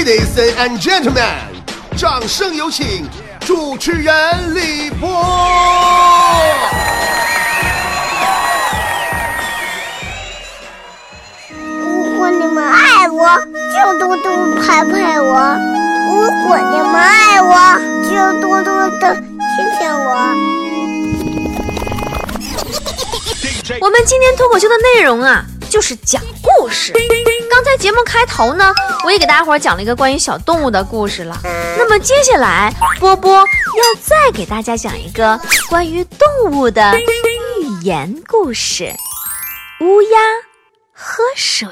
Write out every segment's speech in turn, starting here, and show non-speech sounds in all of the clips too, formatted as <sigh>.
Ladies and gentlemen，掌声有请主持人李波。如果你们爱我，就多多拍拍我；如果你们爱我，就多多的亲亲我。<laughs> 我们今天脱口秀的内容啊，就是讲故事。刚才节目开头呢，我也给大家伙讲了一个关于小动物的故事了。那么接下来，波波要再给大家讲一个关于动物的寓言故事：乌鸦喝水。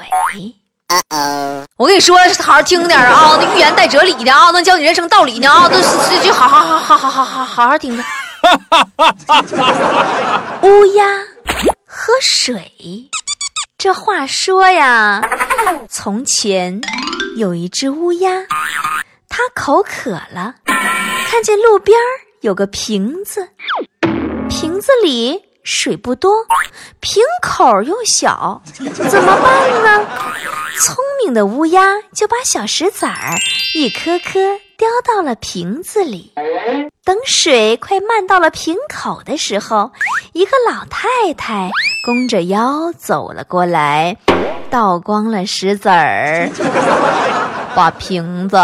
我跟你说，好好听点啊，那寓言带哲理的啊，能教你人生道理呢啊，都是就好好好好好好好好好听着。乌鸦喝水。这话说呀，从前有一只乌鸦，它口渴了，看见路边有个瓶子，瓶子里水不多，瓶口又小，怎么办呢？聪明的乌鸦就把小石子儿一颗颗叼到了瓶子里。等水快漫到了瓶口的时候，一个老太太弓着腰走了过来，倒光了石子儿，<laughs> 把瓶子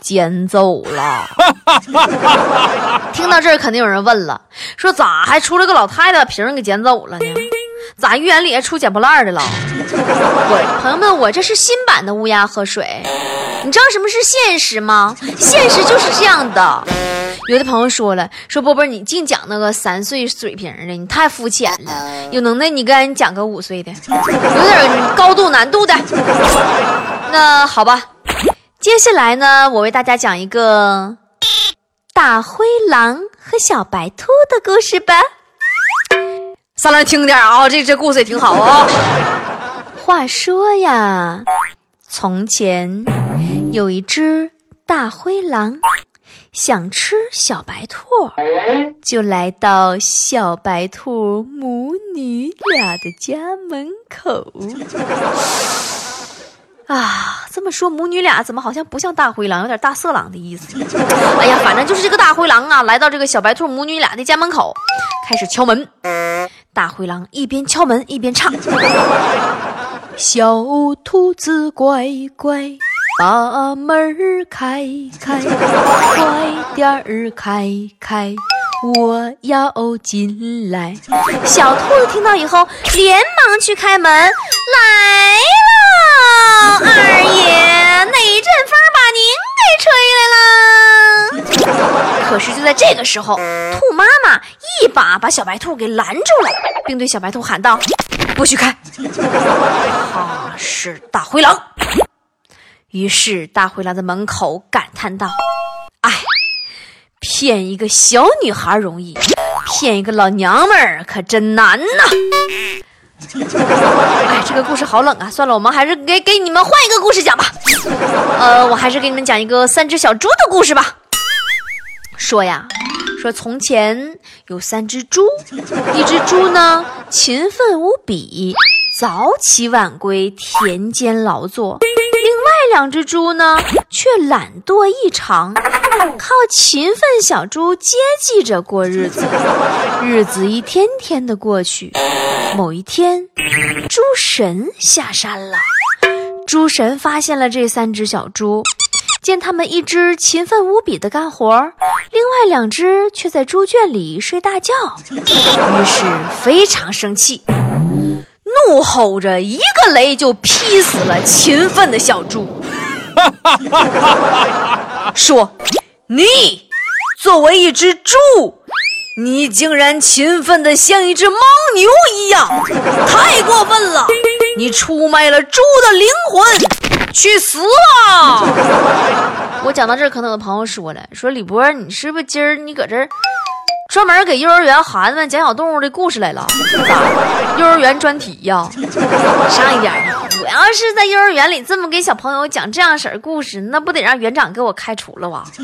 捡走了。<laughs> 听到这儿，肯定有人问了，说咋还出了个老太太把瓶儿给捡走了呢？咋预言里还出捡破烂的了？<laughs> 我朋友们，我这是新版的乌鸦喝水。你知道什么是现实吗？现实就是这样的。有的朋友说了，说波波，你净讲那个三岁水平的，你太肤浅了。有能耐你跟人讲个五岁的，有点高度难度的。那好吧，接下来呢，我为大家讲一个大灰狼和小白兔的故事吧。上来听点啊，这这故事也挺好啊。话说呀，从前有一只大灰狼。想吃小白兔，就来到小白兔母女俩的家门口。<laughs> 啊，这么说母女俩怎么好像不像大灰狼，有点大色狼的意思？哎呀，反正就是这个大灰狼啊，来到这个小白兔母女俩的家门口，开始敲门。大灰狼一边敲门一边唱：“小兔子乖乖。”把门儿开开，快点儿开开，我要进来。小兔子听到以后，连忙去开门，来了，二爷，哪阵风把您给吹来了？<laughs> 可是就在这个时候，兔妈妈一把把小白兔给拦住了，并对小白兔喊道：“不许开，他是大灰狼。”于是，大灰狼在门口感叹道：“哎，骗一个小女孩容易，骗一个老娘们儿可真难呐！”哎，这个故事好冷啊！算了，我们还是给给你们换一个故事讲吧。呃，我还是给你们讲一个三只小猪的故事吧。说呀，说从前有三只猪，一只猪呢勤奋无比，早起晚归，田间劳作。两只猪呢，却懒惰异常，靠勤奋小猪接济着过日子。日子一天天的过去，某一天，猪神下山了。猪神发现了这三只小猪，见他们一只勤奋无比的干活，另外两只却在猪圈里睡大觉，于是非常生气。怒吼着，一个雷就劈死了勤奋的小猪，<laughs> 说：“你作为一只猪，你竟然勤奋的像一只牦牛一样，太过分了！你出卖了猪的灵魂，去死吧！” <laughs> 我讲到这儿，可能有朋友说了：“说李博，你是不是今儿你搁这儿？”专门给幼儿园孩子们讲小动物的故事来了，咋？幼儿园专题呀？上一点？我要是在幼儿园里这么给小朋友讲这样式儿故事，那不得让园长给我开除了哇？<laughs>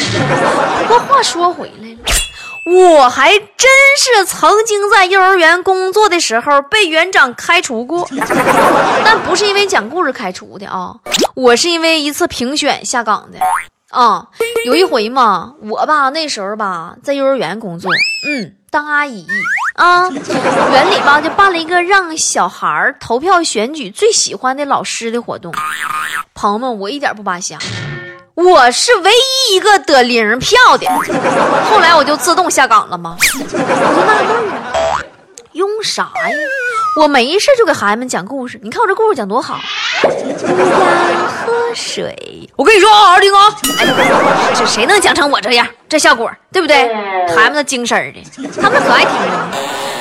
不过话说回来了，我还真是曾经在幼儿园工作的时候被园长开除过，但不是因为讲故事开除的啊，我是因为一次评选下岗的。啊，有一回嘛，我吧那时候吧在幼儿园工作，嗯，当阿姨啊，园里吧就办了一个让小孩儿投票选举最喜欢的老师的活动。朋友们，我一点不扒瞎。我是唯一一个得零票的，后来我就自动下岗了吗？我就纳闷啊，用啥呀？我没事就给孩子们讲故事，你看我这故事讲多好。乌鸦喝水，我跟你说，好好听啊！哎，这谁能讲成我这样？这效果对不对？孩子们精神的，他们可爱听了。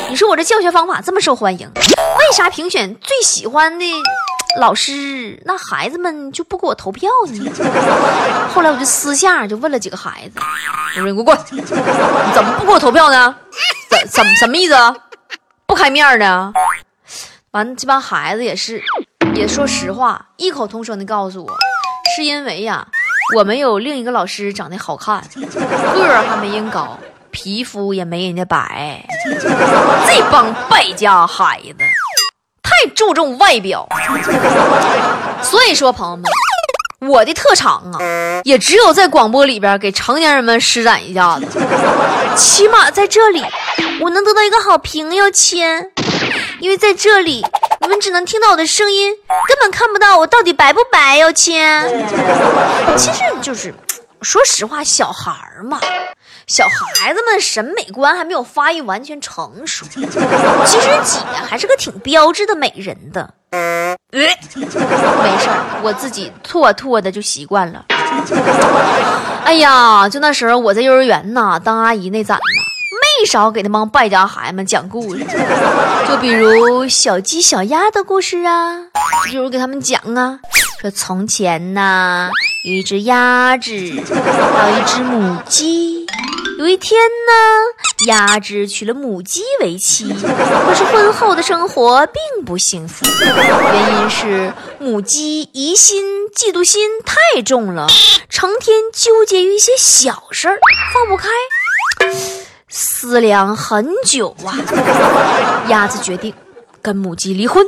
你说我这教学方法这么受欢迎，为啥评选最喜欢的？老师，那孩子们就不给我投票呢。后来我就私下就问了几个孩子，我说：“你给我滚！你怎么不给我投票呢？怎怎什么意思啊？不开面呢？”完，这帮孩子也是，也说实话，异口同声的告诉我，是因为呀，我没有另一个老师长得好看，个儿还没人高，皮肤也没人家白。这帮败家孩子。太注重外表，所以说朋友们，我的特长啊，也只有在广播里边给成年人们施展一下子。起码在这里，我能得到一个好评哟，亲。因为在这里，你们只能听到我的声音，根本看不到我到底白不白哟，亲。其实就是，说实话，小孩儿嘛。小孩子们审美观还没有发育完全成熟，其实姐还是个挺标致的美人的。呃，没事，我自己错错的就习惯了。哎呀，就那时候我在幼儿园呐当阿姨那咱呐，没少给那帮败家孩子们讲故事，<laughs> 就比如小鸡小鸭的故事啊，比如给他们讲啊，说从前呢有一只鸭子，还有一只母鸡。有一天呢，鸭子娶了母鸡为妻，可是婚后的生活并不幸福，原因是母鸡疑心、嫉妒心太重了，成天纠结于一些小事儿，放不开。思量很久啊，<laughs> 鸭子决定跟母鸡离婚。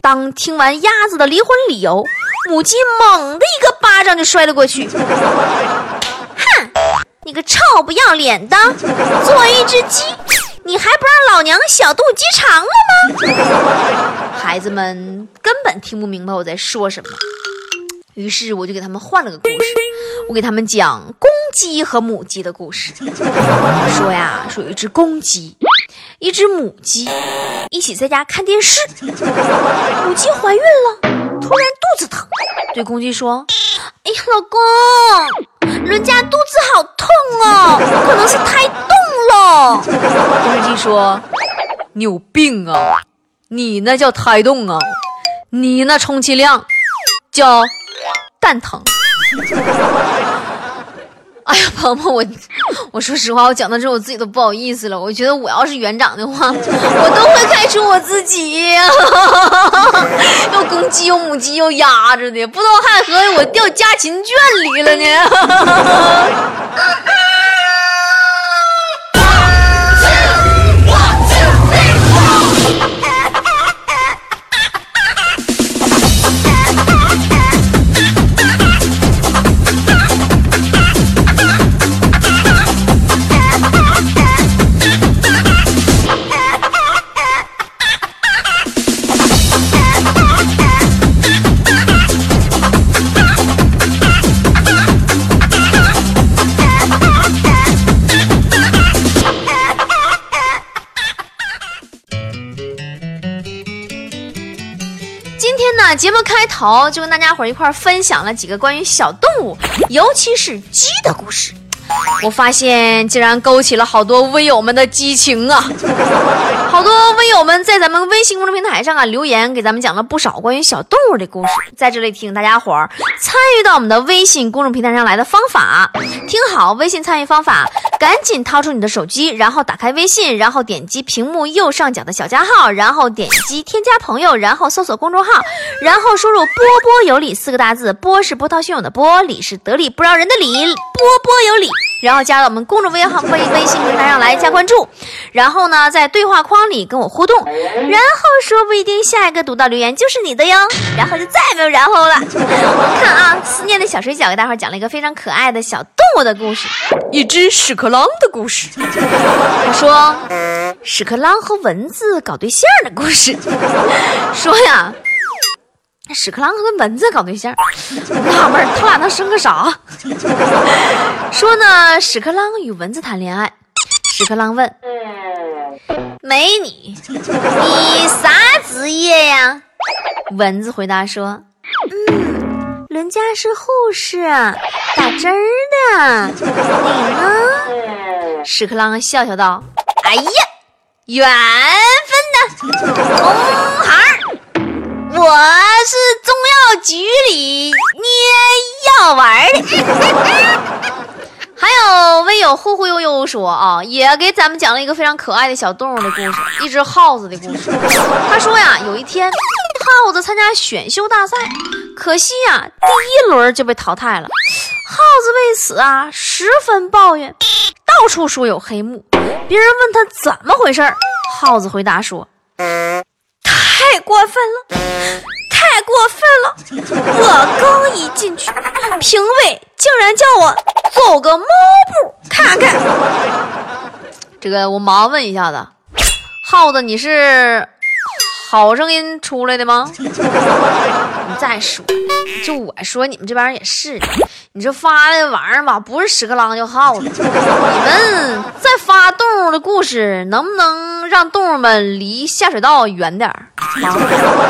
当听完鸭子的离婚理由，母鸡猛的一个巴掌就摔了过去，哼！你个臭不要脸的！作为一只鸡，你还不让老娘小肚鸡肠了吗？孩子们根本听不明白我在说什么，于是我就给他们换了个故事，我给他们讲公鸡和母鸡的故事。<laughs> 说呀，说有一只公鸡，一只母鸡一起在家看电视，母鸡怀孕了，突然肚子疼，对公鸡说：“哎呀，老公。”人家肚子好痛哦，可能是胎动了。公鸡说：“你有病啊！你那叫胎动啊，你那充其量叫蛋疼。” <laughs> 哎呀，鹏鹏，我我说实话，我讲到这，我自己都不好意思了。我觉得我要是园长的话，<laughs> 我都会开除我自己。<laughs> 又公鸡又母鸡又鸭子的，不知道还合计我掉家禽圈里了呢。今天呢节目开头就跟大家伙一块分享了几个关于小动物，尤其是鸡的故事。我发现竟然勾起了好多微友们的激情啊！好多微友们在咱们微信公众平台上啊留言，给咱们讲了不少关于小动物的故事。在这里提醒大家伙儿参与到我们的微信公众平台上来的方法，听好，微信参与方法，赶紧掏出你的手机，然后打开微信，然后点击屏幕右上角的小加号，然后点击添加朋友，然后搜索公众号，然后输入“波波有理”四个大字，波是波涛汹涌的波，理是得理不饶人的理，波波有理。然后加到我们公众微信号微微信平台上来加关注，然后呢，在对话框里跟我互动，然后说不一定下一个读到留言就是你的哟，然后就再也没有然后了。看啊，思念的小水饺给大伙讲了一个非常可爱的小动物的故事，一只屎壳郎的故事。他说，屎壳郎和蚊子搞对象的故事。说呀。屎壳郎和蚊子搞对象，纳闷他俩能生个啥？说呢，屎壳郎与蚊子谈恋爱。屎壳郎问：“美女，你啥职业呀？”蚊子回答说：“嗯，人家是护士，打针的。你呢？”屎壳郎笑笑道：“哎呀，缘分呐，同行。”我是中药局里捏药丸的。还有微友忽忽悠悠说啊，也给咱们讲了一个非常可爱的小动物的故事，一只耗子的故事。他说呀，有一天耗子参加选秀大赛，可惜呀，第一轮就被淘汰了。耗子为此啊十分抱怨，到处说有黑幕。别人问他怎么回事，耗子回答说。太过分了，太过分了！我刚一进去，评委竟然叫我走个猫步看看。这个我忙问一下子，耗子，你是好声音出来的吗？<laughs> 你再说，就我说你们这帮人也是。你这发的玩意儿吧，不是屎壳郎就耗子。你们再发动物的故事，能不能让动物们离下水道远点儿？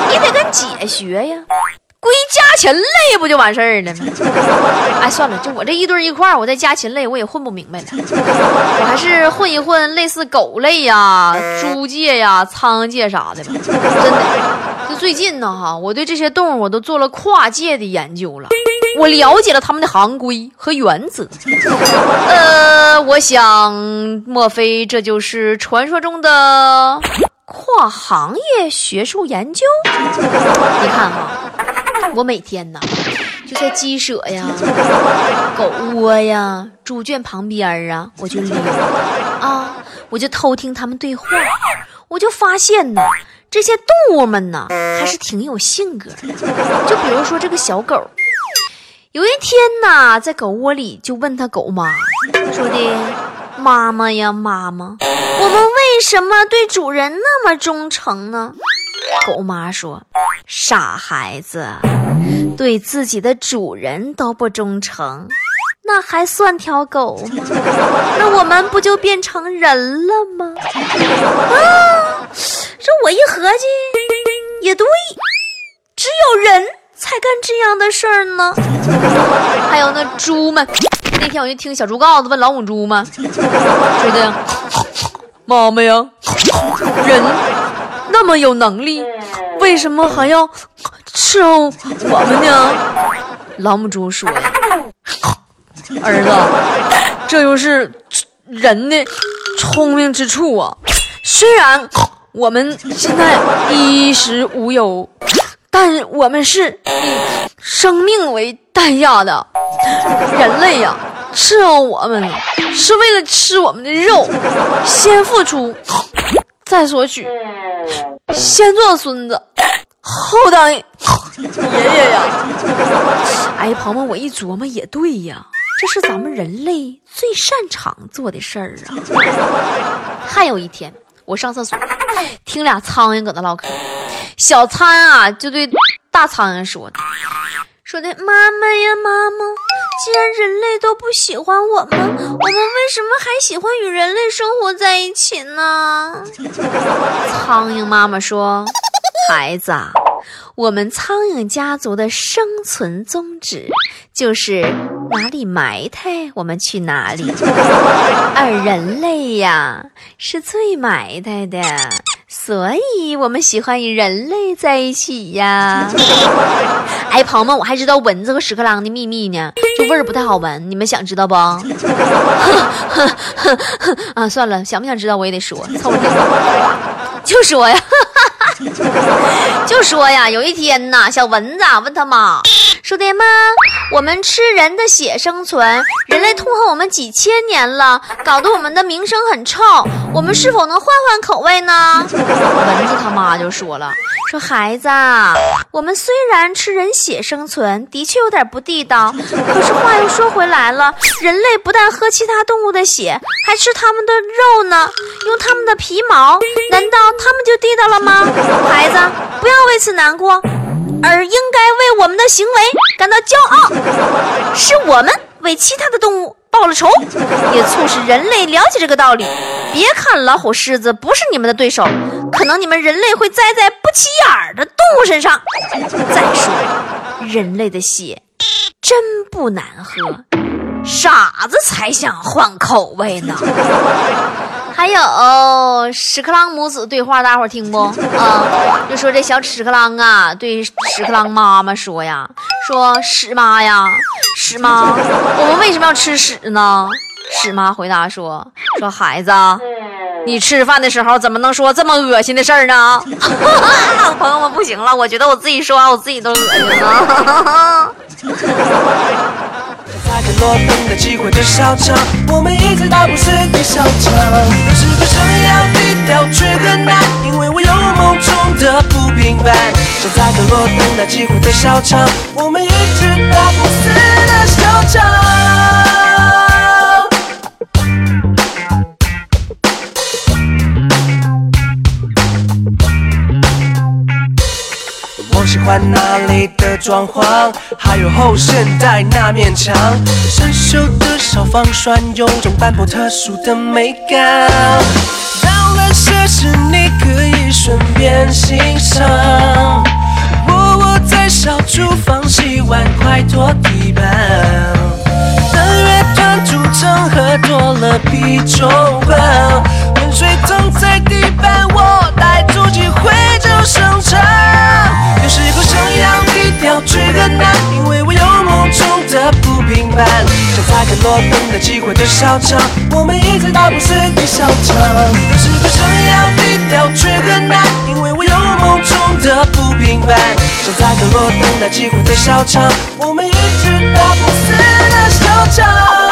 你得跟姐学呀，归家禽类不就完事儿了吗？<laughs> 哎，算了，就我这一堆一块儿，我在家禽类我也混不明白了。我还是混一混类似狗类呀、猪界呀、苍界啥的吧。真的，就最近呢哈，我对这些动物我都做了跨界的研究了。我了解了他们的行规和原则，呃，我想，莫非这就是传说中的跨行业学术研究？你看哈，我每天呢就在鸡舍呀、<laughs> 狗窝呀、猪圈旁边啊，我就溜啊，我就偷听他们对话，我就发现呢，这些动物们呢还是挺有性格的，就比如说这个小狗。有一天呢，在狗窝里就问他狗妈说的：“妈妈呀，妈妈，我们为什么对主人那么忠诚呢？”狗妈说：“傻孩子，对自己的主人都不忠诚，那还算条狗吗？那我们不就变成人了吗？”啊，这我一合计，也对，只有人。才干这样的事儿呢？还有那猪们，那天我就听小猪羔子问老母猪们，说的妈妈呀，人那么有能力，为什么还要伺候我们呢？老母猪说：“儿子，这就是人的聪明之处啊！虽然我们现在衣食无忧。”但我们是以生命为代价的人类呀，伺候我们是为了吃我们的肉，先付出，再索取，先做孙子，后当爷爷呀！<laughs> 哎，朋友们，我一琢磨也对呀，这是咱们人类最擅长做的事儿啊。还有一天，我上厕所，听俩苍蝇搁那唠嗑。小苍蝇啊，就对大苍蝇说的：“说的妈妈呀，妈妈，既然人类都不喜欢我们，我们为什么还喜欢与人类生活在一起呢？” <laughs> 苍蝇妈妈说：“孩子，我们苍蝇家族的生存宗旨就是哪里埋汰我们去哪里，<laughs> 而人类呀是最埋汰的。”所以我们喜欢与人类在一起呀！<laughs> 哎，朋友们，我还知道蚊子和屎壳郎的秘密呢，就味儿不太好闻，你们想知道不？<laughs> 啊，算了，想不想知道我也得说，凑合听。就说呀，<laughs> 就说呀，有一天呐，小蚊子问他妈说爹妈，我们吃人的血生存，人类痛恨我们几千年了，搞得我们的名声很臭。我们是否能换换口味呢？蚊子他妈就说了，说孩子，我们虽然吃人血生存，的确有点不地道。可是话又说回来了，人类不但喝其他动物的血，还吃它们的肉呢，用它们的皮毛，难道它们就地道了吗？孩子，不要为此难过。而应该为我们的行为感到骄傲，是我们为其他的动物报了仇，也促使人类了解这个道理。别看老虎、狮子不是你们的对手，可能你们人类会栽在不起眼的动物身上。再说，人类的血真不难喝，傻子才想换口味呢。还有屎壳郎母子对话，大伙儿听不？<laughs> 啊，就说这小屎壳郎啊，对屎壳郎妈妈说呀，说屎妈呀，屎妈，我们为什么要吃屎呢？屎妈回答说，说孩子，你吃饭的时候怎么能说这么恶心的事儿呢？<laughs> 朋友们不行了，我觉得我自己说完我自己都恶心了。<laughs> 落灯的机会的小场，我们一直都不是对小场，有时候想要低调却很难，因为我有梦中的不平凡。站在角落等待机会的小场，我们一直都不是的小场。欢那里的装潢，还有后现代那面墙，生锈的小方栓有种斑驳特殊的美感。到了设施你可以顺便欣赏。我窝在小厨房洗碗，快拖地板。等乐团组成喝多了啤酒罐，温水烫落等待机会的小场，我们一直都不是对小场。有时刻想要低调却很难，因为我有梦中的不平凡。站在角落等待机会的小场，我们一直都不是的小场。